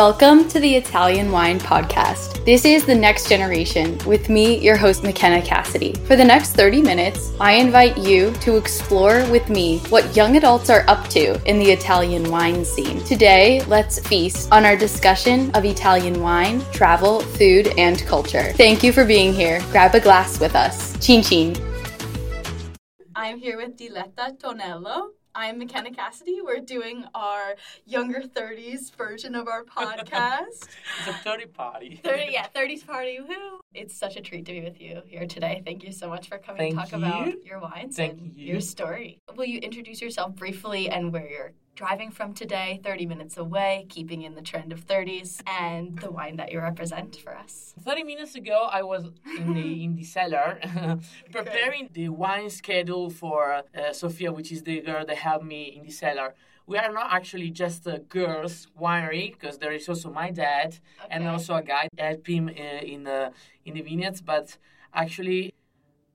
Welcome to the Italian Wine Podcast. This is the next generation with me, your host, McKenna Cassidy. For the next 30 minutes, I invite you to explore with me what young adults are up to in the Italian wine scene. Today, let's feast on our discussion of Italian wine, travel, food, and culture. Thank you for being here. Grab a glass with us. Chin chin. I'm here with Diletta Tonello. I'm McKenna Cassidy. We're doing our younger 30s version of our podcast. It's a 30 party. 30, yeah, 30s party. Woohoo! It's such a treat to be with you here today. Thank you so much for coming Thank to talk about your wines Thank and you. your story. Will you introduce yourself briefly and where you're driving from today, 30 minutes away, keeping in the trend of 30s, and the wine that you represent for us? 30 minutes ago, I was in the in the cellar preparing the wine schedule for uh, Sophia, which is the girl that helped me in the cellar. We are not actually just a girls' winery because there is also my dad and also a guy that help him uh, in the in the vineyards. But actually,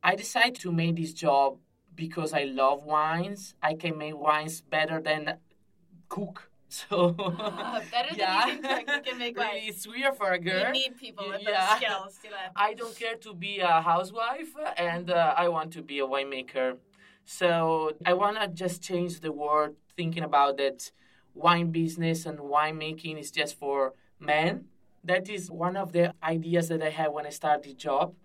I decided to make this job because I love wines. I can make wines better than cook. So Ah, better than you can you can make really, wine. it's weird for a girl. You need people with Yeah. those skills. I don't care to be a housewife and uh, I want to be a winemaker. So I want to just change the world, thinking about that wine business and winemaking is just for men. That is one of the ideas that I had when I started the job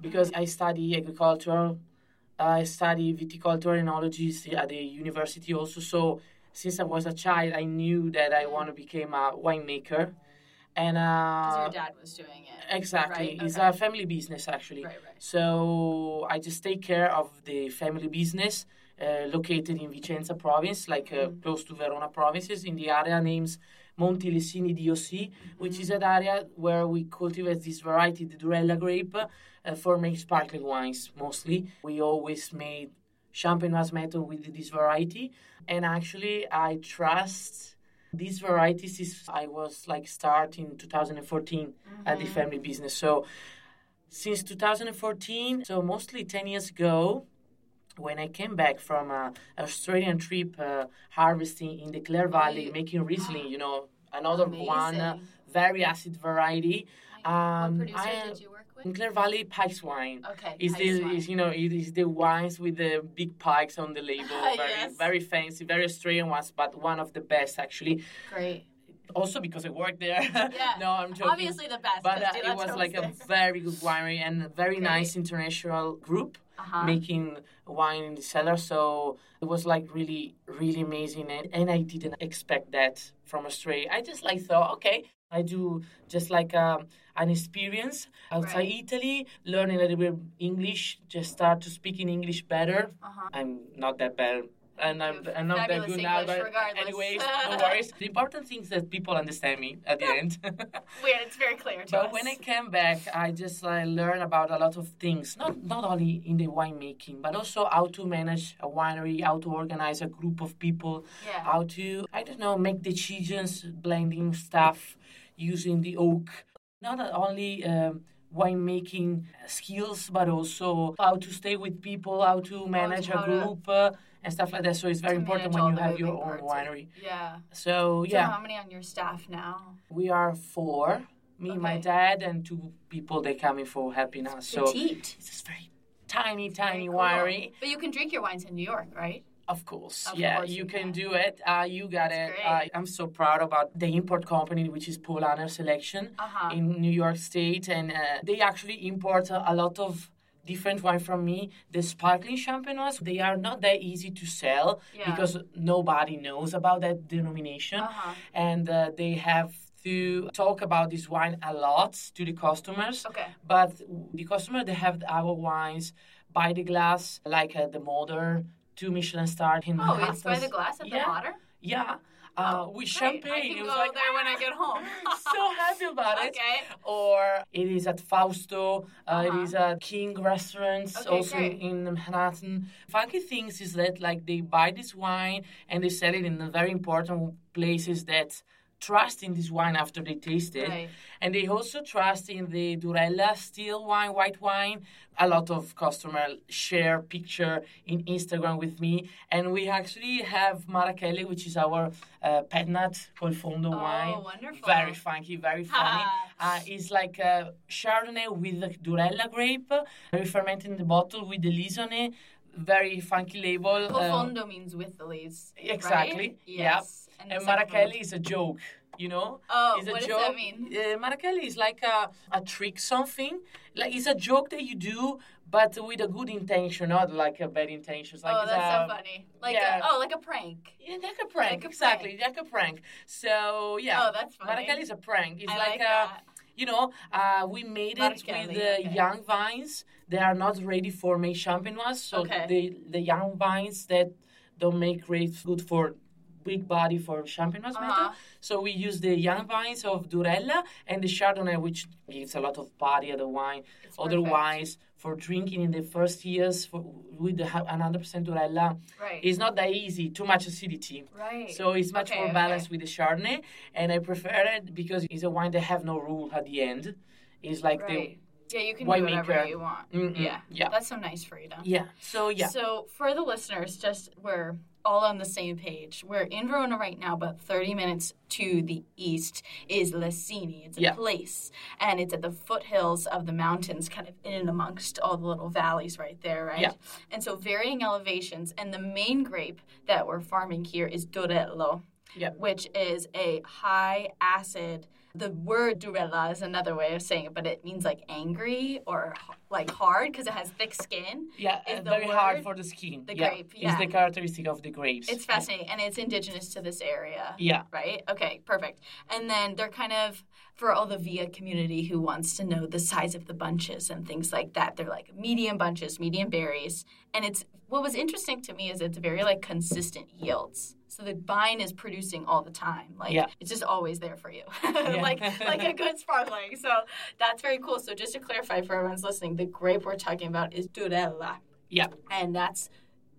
because I study agriculture, I study viticulture enology at the university also. So since I was a child, I knew that I want to become a winemaker. And Because uh, your dad was doing it. Exactly. Right, It's a family business, actually. Right, right. So I just take care of the family business uh, located in Vicenza province, like uh, Mm. close to Verona provinces, in the area named Monti Lessini DOC, which is an area where we cultivate this variety, the Durella grape, uh, for making sparkling wines mostly. We always made Champenoise made with this variety, and actually I trust these varieties is I was like start in 2014 at the family business. So since 2014, so mostly 10 years ago, when I came back from a Australian trip uh, harvesting in the Clare Valley, Right. making Riesling, you know, another one uh, very acid variety. Um, what producer I- did you work with? in Clare Valley, Pikes wine. Okay. Is Pikes the wine. is you know it is the wines with the big pikes on the label, very Yes. very fancy, very Australian ones, but one of the best actually. Great. Also because I worked there. Yeah. no, I'm joking. Obviously the best. but uh, it was like a very good winery and a very Great. nice international group Uh-huh. making wine in the cellar. So it was like really, really amazing. And, and I didn't expect that from Australia. I just like thought, okay, I do just like um, an experience outside Right. Italy, learning a little bit English, just start to speak in English better. Uh-huh. I'm not that bad. And I'm, I'm not that good now, but regardless. anyways, no worries. The important thing is that people understand me at the end. Weird. It's very clear to But us. when I came back, I just like learned about a lot of things. Not not only in the winemaking, but also how to manage a winery, how to organize a group of people, Yeah. how to I don't know make decisions, blending stuff, using the oak. Not only um, winemaking skills, but also how to stay with people, how to manage how a to- group. Uh, and stuff like that. So it's very important when you have your own winery. Yeah. So yeah. So how many on your staff now? we are four. Me, my dad, and two people that coming for helping us. So Petite. it's this very tiny, Very tiny cool. winery. But you can drink your wines in New York, right? Of course, Of yeah, course you you can can. do it. Uh, you got That's it. Uh, I'm so proud about the import company, which is Polaner Selection Uh-huh. in New York State, and uh, they actually import a, lot of different wine from me. The sparkling champenoise, they are not that easy to sell Yeah. because nobody knows about that denomination, Uh-huh. and uh, they have to talk about this wine a lot to the customers. Okay. But the customer they have our wines by the glass, like uh, the modern two Michelin star in Oh, it's by the glass at yeah, the water? Yeah, uh, with Great. champagne. I It can was go like, there when I get home. so happy about it. Okay. Or it is at Fausto. Uh, Uh-huh. It is at King Restaurants, Okay, also great. in Manhattan. Funky things is that like they buy this wine and they sell it in the very important places that trust in this wine after they taste it. Right. And they also trust in the Durella still wine, white wine. A lot of customers share picture in Instagram with me. And we actually have Marachella, which is our uh, pet nat col fondo wine. Oh, wonderful. Very funky, very funny. Uh, it's like a Chardonnay with the Durella grape, very fermented in the bottle with the Lisone. Very funky label. uh, Col fondo means with the leaves. Exactly. Right? Yep. And the second Marachella one- is a joke, you know? Oh, it's a what does joke. that mean? Uh, is like a, a trick, something. Like it's a joke that you do, but with a good intention, not like a bad intention. Like oh, that's a, so funny. Like yeah. a, oh, like a prank. Yeah, like a prank, Like a exactly, like a prank. So yeah, Oh, that's funny. Marachella is a prank. It's I like, like a, you know, uh, we made it with the okay. young vines. They are not ready for make champenoise, so Okay. the the young vines that don't make grapes good for big body for champenoise Uh-huh. method. So we use the young vines of Durella and the Chardonnay, which gives a lot of body of the wine. It's Otherwise, for drinking in the first years for, with the 100% Durella, Right. it's not that easy. Too much acidity. right. So it's much Okay, more okay. balanced with the Chardonnay, and I prefer it because it's a wine that have no rule at the end. It's like Right. Yeah, you can do winemaker. whatever you want. Mm-mm, Yeah. yeah. That's so nice, Frida. the yeah. So yeah, So for the listeners, just we're all on the same page. We're in Verona right now, but 30 minutes to the east is Lessini. It's a Yeah. place, and it's at the foothills of the mountains, kind of in and amongst all the little valleys right there, right? Yeah. And so varying elevations, and the main grape that we're farming here is Durello, Yeah. which is a high acid. The word durella is another way of saying it, but it means like angry or like hard because it has thick skin. yeah, is uh, very hard for the skin. the yeah. grape, yeah. the characteristic of the grapes. It's fascinating, and it's indigenous to this area. Yeah. Right? Okay, perfect. And then they're kind of, for all the VIA community who wants to know the size of the bunches and things like that, they're like medium bunches, medium berries. And it's, what was interesting to me is it's very like consistent yields. So the vine is producing all the time. Like Yeah. it's just always there for you. like like a good sparkling. So that's very cool. So just to clarify for everyone's listening, the grape we're talking about is Durella. Yeah. And that's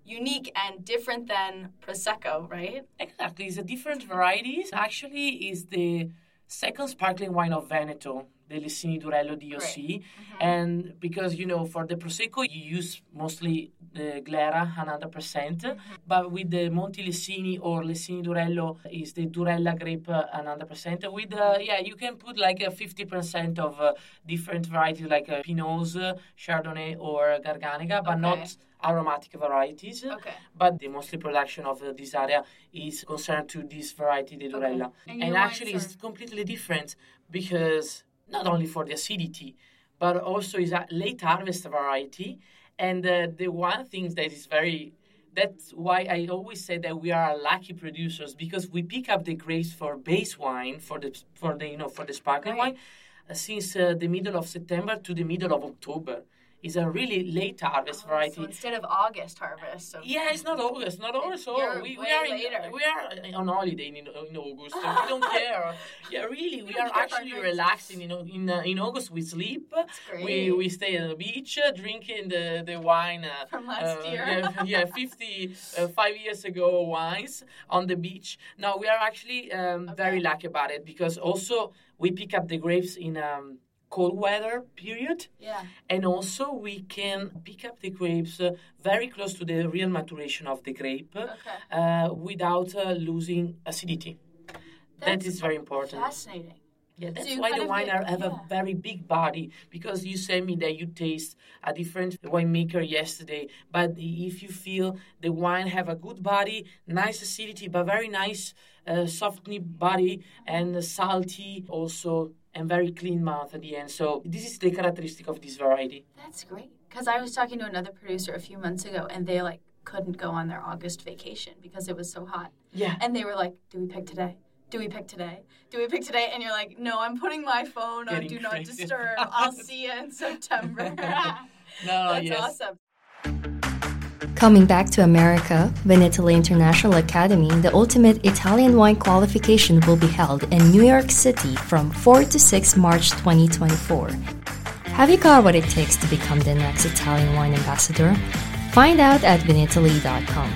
unique and different than prosecco, right? Exactly, it's a different varieties. Actually, is the second sparkling wine of Veneto, the Lessini Durello DOC. Mm-hmm. And because you know, for the prosecco, you use mostly the Glera, 100%. Mm-hmm. But with the Monti Lessini or Lessini Durello, is the Durella grape, uh, 100%. With uh, yeah, you can put like a 50% of uh, different varieties like uh, Pinots, uh, Chardonnay, or Garganega, but Okay. not aromatic varieties Okay. but the mostly production of uh, this area is concerned to this variety, the Durella. And And, actually, wines it's completely different because not only for the acidity, but also is a late harvest variety. And uh, the one thing that is very that's why I always say that we are lucky producers because we pick up the grapes for base wine for the for the you know for the sparkling Right. wine uh, since uh, the middle of September to the middle of October. It's a really late harvest variety. So instead of August harvest, so Yeah, it's not August, not August. Oh, we, we are in, we are on holiday in, in August. and we don't care. Yeah, really, we are actually relaxing. You know, in uh, in August we sleep. great. We we stay at the beach, uh, drinking the the wine uh, From last uh, year. Yeah, yeah, fifty uh, five years ago wines on the beach. Now we are actually um, very lucky about it because also we pick up the grapes in um, cold weather period yeah. and also we can pick up the grapes uh, very close to the real maturation of the grape Okay. uh, without uh, losing acidity. that That's very important. Fascinating. Yeah, that's you why the wine have yeah. a very big body because you said me that you taste a different winemaker yesterday. But if you feel the wine have a good body, nice acidity, but very nice uh, body and salty also and very clean mouth at the end. So this is the characteristic of this variety. That's great. Because I was talking to another producer a few months ago, and they like couldn't go on their August vacation because it was so hot, Yeah. and they were like, "Do we pick today? Do we pick today? Do we pick today?" And you're like, "No, I'm putting my phone on Do Not. Disturb. I'll see you in September." No, That's yes. awesome. Coming back to America, Vinitaly International Academy, the ultimate Italian wine qualification will be held in New York City from 4 to 6 March 2024. Have you got what it takes to become the next Italian wine ambassador? Find out at vinitaly.com.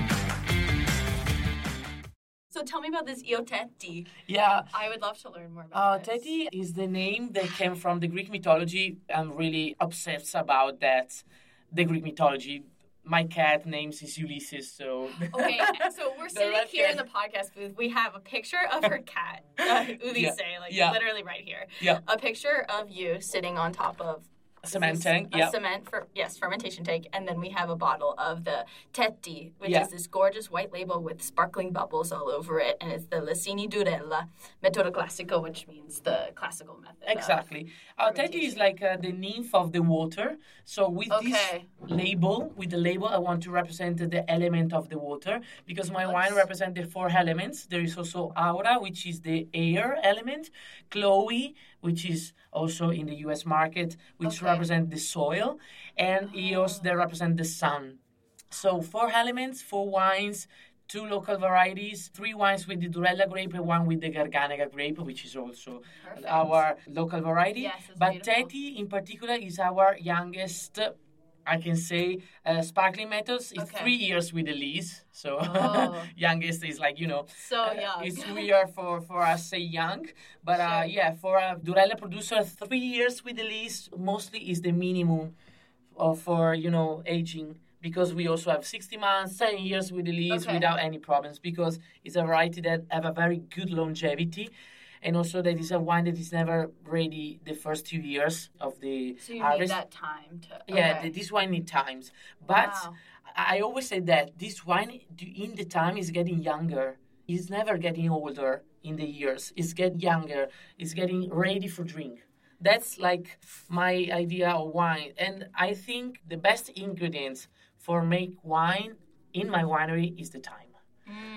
So tell me about this Iotetti. Yeah. I would love to learn more Uh, about this. Teti is the name that came from the Greek mythology. I'm really obsessed about that. The Greek mythology. My cat names is Ulysses, so. Okay, so we're sitting here in the podcast booth. We have a picture of her cat, uh, Ulysses, like yeah. literally right here. Yeah. A picture of you sitting on top of Cement tank, a yeah. cement for yes, fermentation tank, and then we have a bottle of the Teti, which Yeah. is this gorgeous white label with sparkling bubbles all over it, and it's the Lessini Durella Metodo Classico, which means the classical method. Exactly. Our Teti is like uh, the nymph of the water. So with Okay. this label, with the label, I want to represent the element of the water because my wine represents the four elements. There is also aura, which is the air element, Chloe, which is also in the U.S. market, which Okay. represent the soil, and Eos ah. that represent the sun. So four elements, four wines, two local varieties, three wines with the Durella grape and one with the Garganega grape, which is also Perfect. our local variety. Yes, but beautiful. Teti in particular is our youngest. I can say uh, sparkling methods is Okay. three years with the lease, so Oh. youngest is like you know So uh, young. It's weird for for us say young, but uh, yeah, for a Durella producer, three years with the lease mostly is the minimum of for you know aging because we also have 60 months, 10 years with the lease Okay. without any problems because it's a variety that have a very good longevity. And also that is a wine that is never ready the first two years of the So you need that time to. Yeah, okay. th- this wine need times. But Wow. I I always say that this wine in the time is getting younger. It's never getting older in the years. It's getting younger. It's getting ready for drink. That's like my idea of wine. And I think the best ingredients for make wine in my winery is the time.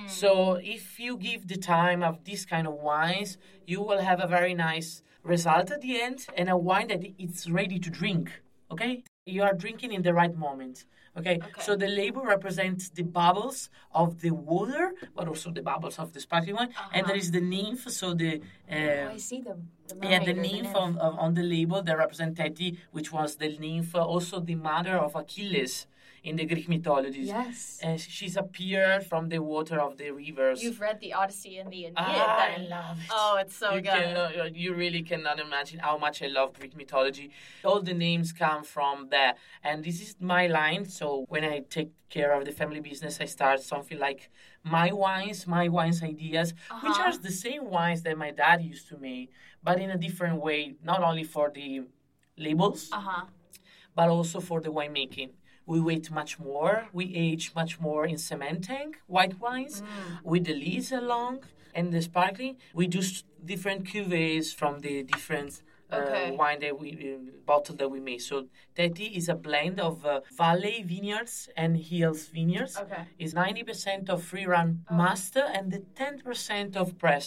So if you give the time of this kind of wines, you will have a very nice result at the end and a wine that it's ready to drink. Okay? You are drinking in the right moment. Okay? Okay. So the label represents the bubbles of the water, but also the bubbles of the sparkling wine. And there is the nymph, so the Oh, uh, I see the. the yeah, the nymph on, on the label that represent Teti, which was the nymph, uh, also the mother of Achilles in the Greek mythologies. Yes. And she's appeared from the water of the rivers. You've read the Odyssey and the Aeneid. Ah, I love it. Oh, it's so you good. Cannot, you really cannot imagine how much I love Greek mythology. All the names come from there. And this is my line. So when I take care of the family business, I start something like my wines, my wines ideas, which Uh-huh. are the same wines that my dad used to make, but in a different way, not only for the labels, Uh huh. but also for the winemaking. We wait much more. We age much more in cement tank white wines with the lees along and the sparkling. We do different cuvées from the different uh, Okay. wine that we uh, bottle that we make. So Teti is a blend of uh, valley vineyards and hills vineyards. Okay. It's ninety percent of free run must and the ten percent of press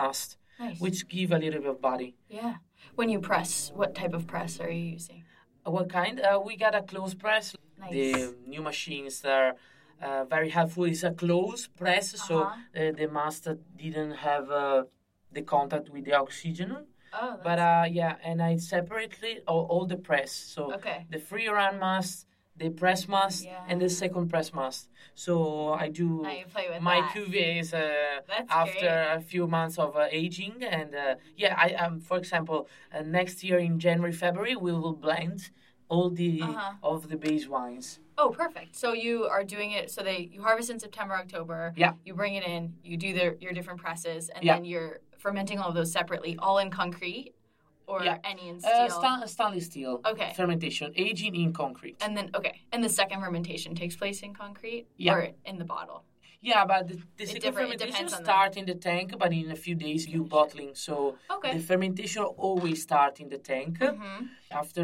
must, Nice. which give a little bit of body. Yeah. When you press, what type of press are you using? Uh, What kind? Uh, we got a close press. Nice. The new machines that are uh, very helpful. It's a close press, so Uh-huh. uh, the master didn't have uh, the contact with the oxygen. Oh, But uh, yeah, and I separately all, all the press. So Okay. the free run must, the press must, Yeah. and the second press must. So I do play with my that. cuvées uh, after great. a few months of uh, aging, and uh, yeah, I um, for example, uh, next year in January, February, we will blend all the Uh-huh. of the base wines. Oh, perfect. So you are doing it. So they you harvest in September, October. Yeah. You bring it in. You do the, your different presses, and Yeah. then you're fermenting all of those separately, all in concrete, or Yeah. any in steel. Uh, stainless steel. Okay. Fermentation, aging in concrete. and then okay, and the second fermentation takes place in concrete Yeah. or in the bottle. yeah, but the, the second fermentation depends on start in the tank, but in a few days you bottling. So Okay. the fermentation always start in the tank. Mhm. After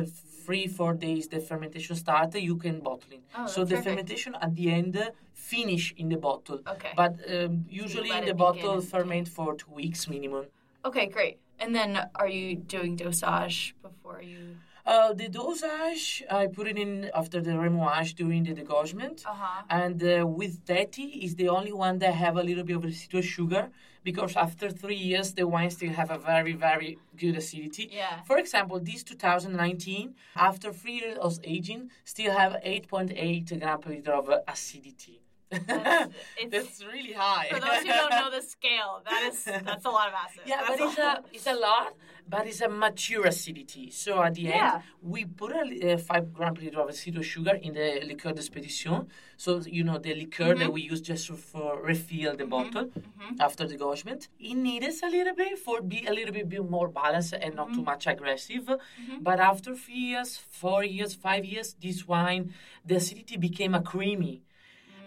three four days, the fermentation start. You can bottling. Oh, so the perfect. fermentation at the end uh, finish in the bottle. Okay. But um, usually the bottle ferment for two weeks minimum. Okay, great. And then are you doing dosage before you? Uh, the dosage, I put it in after the remuage during the degorgement. Uh-huh. And uh, with Teti is the only one that have a little bit of residual sugar because after three years the wine still have a very very good acidity. Yeah. For example, this 2019 after three years of aging still have 8.8 gram per liter of uh, acidity. That's- it's- That's really high. For those who don't know the scale, that is that's a lot of acid. Yeah, That's but it's a it's a lot, but it's a mature acidity. So at the Yeah. end, we put a li- uh, five gram per liter of aceto sugar in the liqueur d'expédition. So you know the liqueur Mm-hmm. that we use just to for refill the bottle after the degorgement. It needs a little bit for be a little bit, bit more balanced and not Mm-hmm. too much aggressive. But after three years, four years, five years, this wine, the acidity became a creamy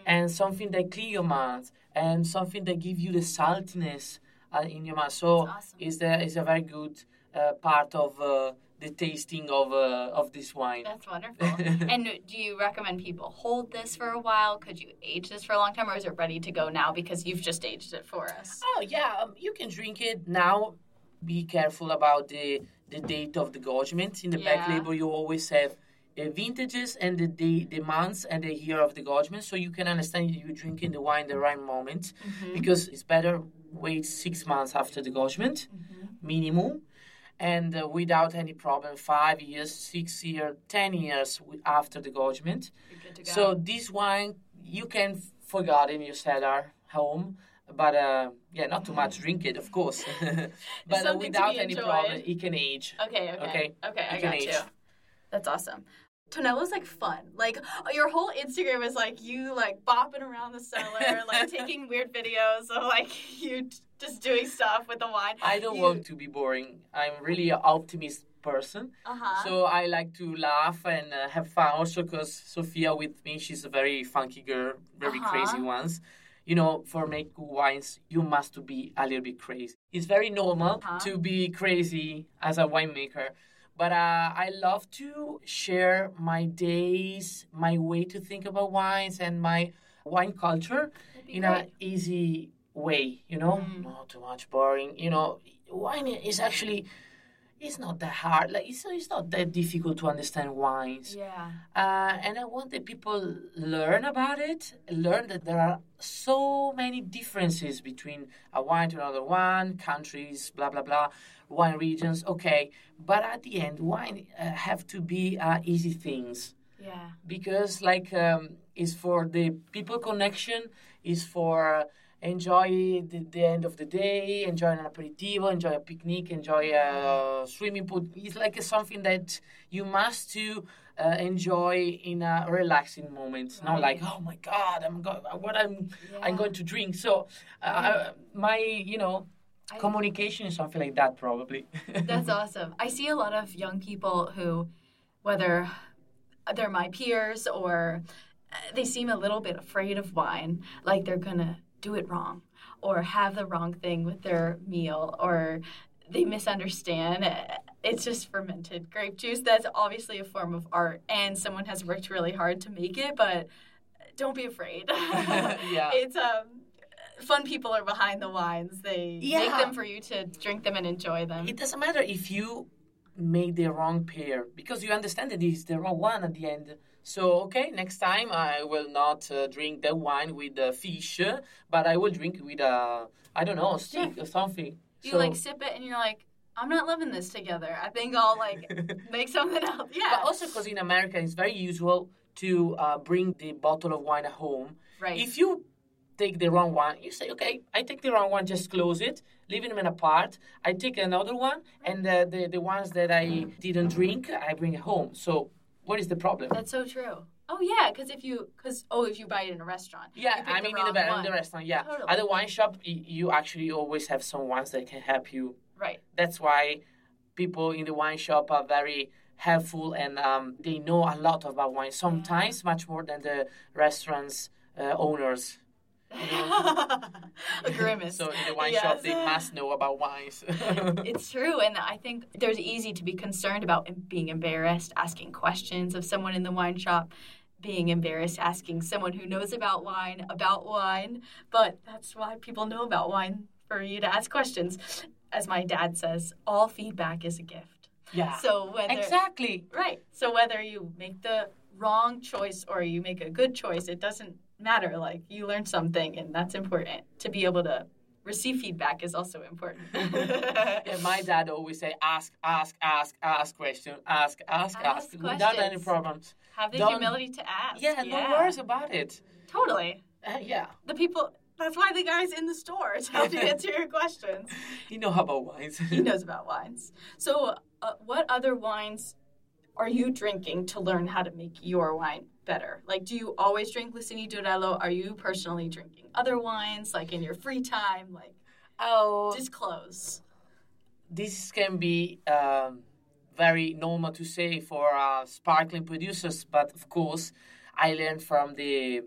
and something that clean your mouth and something that give you the saltiness uh, in your mouth. So awesome. is a is a very good uh, part of uh, the tasting of uh, of this wine. That's wonderful. and do you recommend people hold this for a while? Could you age this for a long time, or is it ready to go now because you've just aged it for us? Oh yeah, um, you can drink it now. Be careful about the the date of the degorgement. In the back label, you always have. Uh, vintages and the day, the months and the year of the degorgement, so you can understand you're drinking the wine the right moment, because it's better wait six months after the degorgement, minimum, and uh, without any problem, five years, six years, ten years after the degorgement. You're good to go. So this wine you can forget in your cellar home, but uh, yeah, not too much. Drink it, of course, but uh, without any problem, it can age. okay, okay, Okay. okay, I got you. That's awesome. Tonello's like fun. Like your whole Instagram is like you like bopping around the cellar, like taking weird videos of like you t- just doing stuff with the wine. I don't You- want to be boring. I'm really an optimist person, Uh-huh. so I like to laugh and uh, have fun. Also, because Sophia with me, she's a very funky girl, very Uh-huh. crazy ones. You know, for make good wines, you must to be a little bit crazy. It's very normal Uh-huh. to be crazy as a winemaker. But uh, I love to share my days, my way to think about wines, and my wine culture in great. an easy way. You know, Mm. not too much boring. You know, wine is actually it's not that hard. Like it's, it's not that difficult to understand wines. yeah. Uh, and I want that people learn about it, learn that there are so many differences between a wine to another one, countries, blah blah blah, wine regions. Okay, but at the end, wine uh, have to be uh, easy things Yeah. because like um, is for the people connection, is for enjoy the, the end of the day, enjoy an aperitivo, enjoy a picnic, enjoy a swimming pool. It's like something that you must to uh, enjoy in a relaxing moment, not like oh my god, I'm go- what I'm I'm going to drink. So uh, my you know I- communication is something like that probably. That's awesome. I see a lot of young people who, whether they're my peers or uh, they seem a little bit afraid of wine, like they're gonna do it wrong or have the wrong thing with their meal or they misunderstand. Uh, It's just fermented grape juice. That's obviously a form of art, and someone has worked really hard to make it. But don't be afraid. Yeah. it's um. Fun people are behind the wines. They make them for you to drink them and enjoy them. It doesn't matter if you made the wrong pair because you understand that it's the wrong one at the end. So okay, next time I will not uh, drink the wine with the fish, uh, but I will drink with a I don't know steak or something. You so, like sip it and you're like, I'm not loving this together. I think I'll like make something else. Yeah. but also because in America it's very usual to uh, bring the bottle of wine at home. right. If you take the wrong one, you say, okay, I take the wrong one, just close it, leaving them apart. I take another one, and uh, the the ones that I didn't drink, I bring home. So what is the problem? That's so true. Oh yeah, because if you, because oh, if you buy it in a restaurant. Yeah, I the mean in the, in the restaurant. Yeah, Totally. at the wine shop, you actually always have some ones that can help you. Right. That's why people in the wine shop are very helpful and um, they know a lot about wine. Sometimes much more than the restaurants uh, owners. A grimace. So in the wine shop, they must know about wines. It's true, and I think there's easy to be concerned about being embarrassed, asking questions of someone in the wine shop, being embarrassed asking someone who knows about wine about wine. But that's why people know about wine for you to ask questions. As my dad says, all feedback is a gift. Yeah. So whether exactly. right, so whether you make the wrong choice or you make a good choice, it doesn't matter. Like you learn something, and that's important. To be able to receive feedback is also important. Yeah, my dad always say, ask, ask, ask, ask question, ask, ask, ask, Ask without any problems. Have the Don't- humility to ask. Yeah, no worries about it. Totally. Uh, yeah, The people. That's why the guys in the stores help you answer your questions. you know about wines. He knows about wines. So, uh, what other wines are you drinking to learn how to make your wine better? Like, do you always drink Lessini Durello? Are you personally drinking other wines, like in your free time? Like, oh, disclose. this can be um, very normal to say for uh, sparkling producers, but of course, I learned from the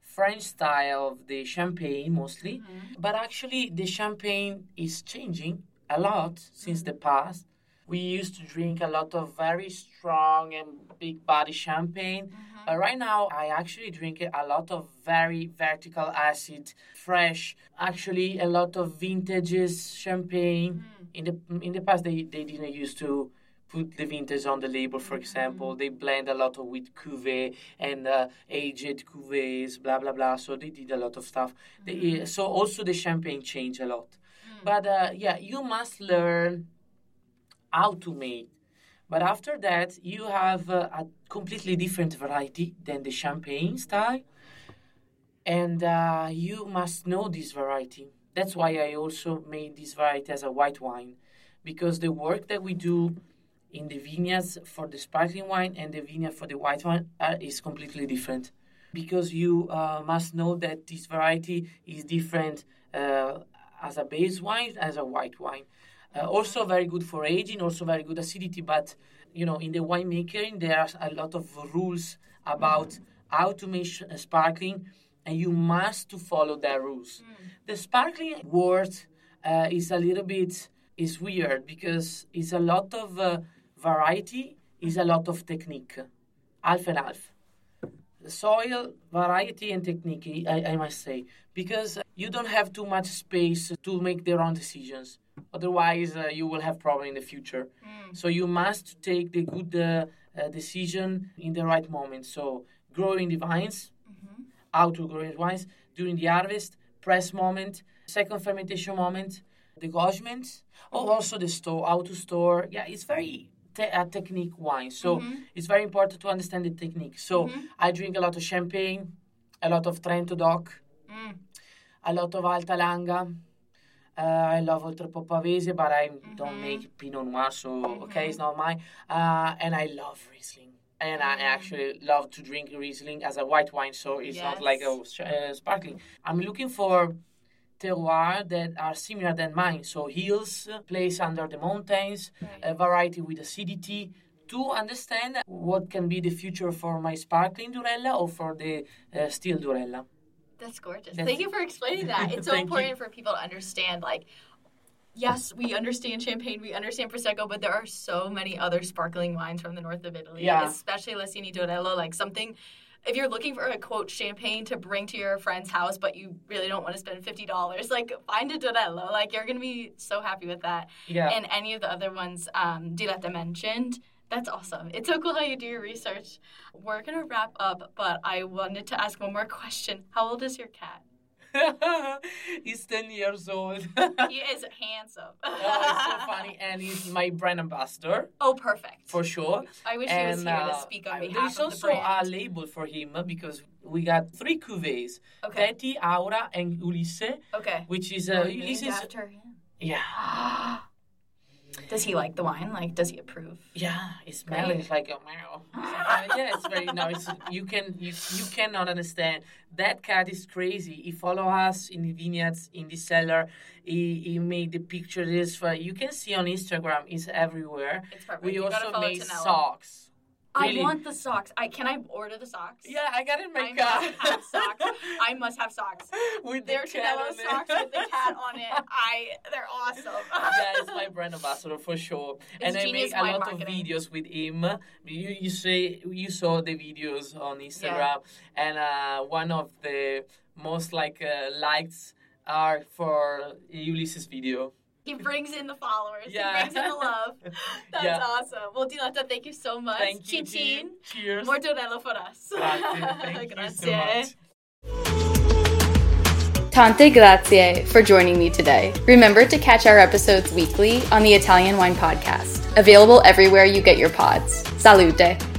French style of the champagne mostly. But actually, the champagne is changing a lot since the past. We used to drink a lot of very strong and big body champagne. Mm-hmm. But right now, I actually drink a lot of very vertical acid, fresh. Actually, a lot of vintages champagne. Mm-hmm. In the in the past, they, they didn't used to put the vintage on the label. For mm-hmm. example, they blend a lot of with cuvee and uh, aged cuvées, blah blah blah. So they did a lot of stuff. They, so also the champagne changed a lot. Mm. But uh, yeah, you must learn how to make. But after that, you have uh, a completely different variety than the champagne style, and uh, you must know this variety. That's why I also made this variety as a white wine, because the work that we do in the vineyards for the sparkling wine and the vineyard for the white wine is completely different. Because you uh, must know that this variety is different uh, as a base wine as a white wine. Uh, also very good for aging, also very good acidity. But you know, in the winemaking, there are a lot of rules about how to make uh, sparkling, and you must to follow their rules. The sparkling word uh, is a little bit is weird because it's a lot of uh, variety, is a lot of technique, half and half soil variety and technique I, I must say because you don't have too much space to make the wrong decisions otherwise uh, you will have problem in the future. Mm. So you must take the good uh, uh, decision in the right moment. So growing the vines. How to grow the vines. During the harvest press moment. Second fermentation moment the degorgement oh mm-hmm. also the store how to store. Yeah it's very te- a technique wine so mm-hmm. it's very important to understand the technique. So mm-hmm. i drink a lot of champagne a lot of trento doc mm. a lot of alta langa uh, I love Oltrepò Pavese, but I don't make Pinot Noir, so okay, it's not mine. Uh, and I love Riesling, and I actually love to drink Riesling as a white wine, so it's not like a uh, sparkling. I'm looking for terroir that are similar than mine, so hills, place under the mountains, a variety with acidity. To understand what can be the future for my sparkling Durella or for the uh, still Durella. That's gorgeous. That's- Thank you for explaining that. It's so Thank you. important for people to understand, like, yes, we understand champagne, we understand prosecco, but there are so many other sparkling wines from the north of Italy, Yeah. especially Lessini Durello, like something. If you're looking for a quote champagne to bring to your friend's house, but you really don't want to spend fifty dollars, like find a Durello. Like you're gonna be so happy with that. Yeah. And any of the other ones um, Diletta mentioned, that's awesome. It's so cool how you do your research. We're gonna wrap up, but I wanted to ask one more question. How old is your cat? he's 10 years old. He is handsome. oh, it's so funny. And he's my brand ambassador, Oh, perfect. for sure. I wish he was here uh, to speak on behalf There's of the also a label for him because we got three cuvées Okay. Betty, Aura, and Ulisse, Okay. which is. Uh, Ulysses. after him. Yeah. Does he like the wine? Like, does he approve? Yeah, smelling Great. like a meow. Uh, yeah, it's very nice. You can you, you cannot understand. That cat is crazy. He follow us in the vineyards, in the cellar. He, he made the pictures. For, you can see on Instagram. It's everywhere. It's perfect. We You also made socks. Really? I want the socks. I can I order the socks? Yeah, I got it in my I car. must have socks. I must have socks. with They're the on it. socks with the cat on it. I they're awesome. yeah, it's my brand ambassador for sure. and I make a lot marketing. of videos with him. You you say you saw the videos on Instagram, and uh, one of the most like uh, likes are for Ulysses video. He brings in the followers. Yeah. He brings in the love. That's Yeah. awesome. Well, Diletta, thank you so much. Thank you. Chin chin. Jean. Cheers. Mortadella for us. Grazie. Thank you so much. Tante grazie for joining me today. Remember to catch our episodes weekly on the Italian Wine Podcast, available everywhere you get your pods. Salute!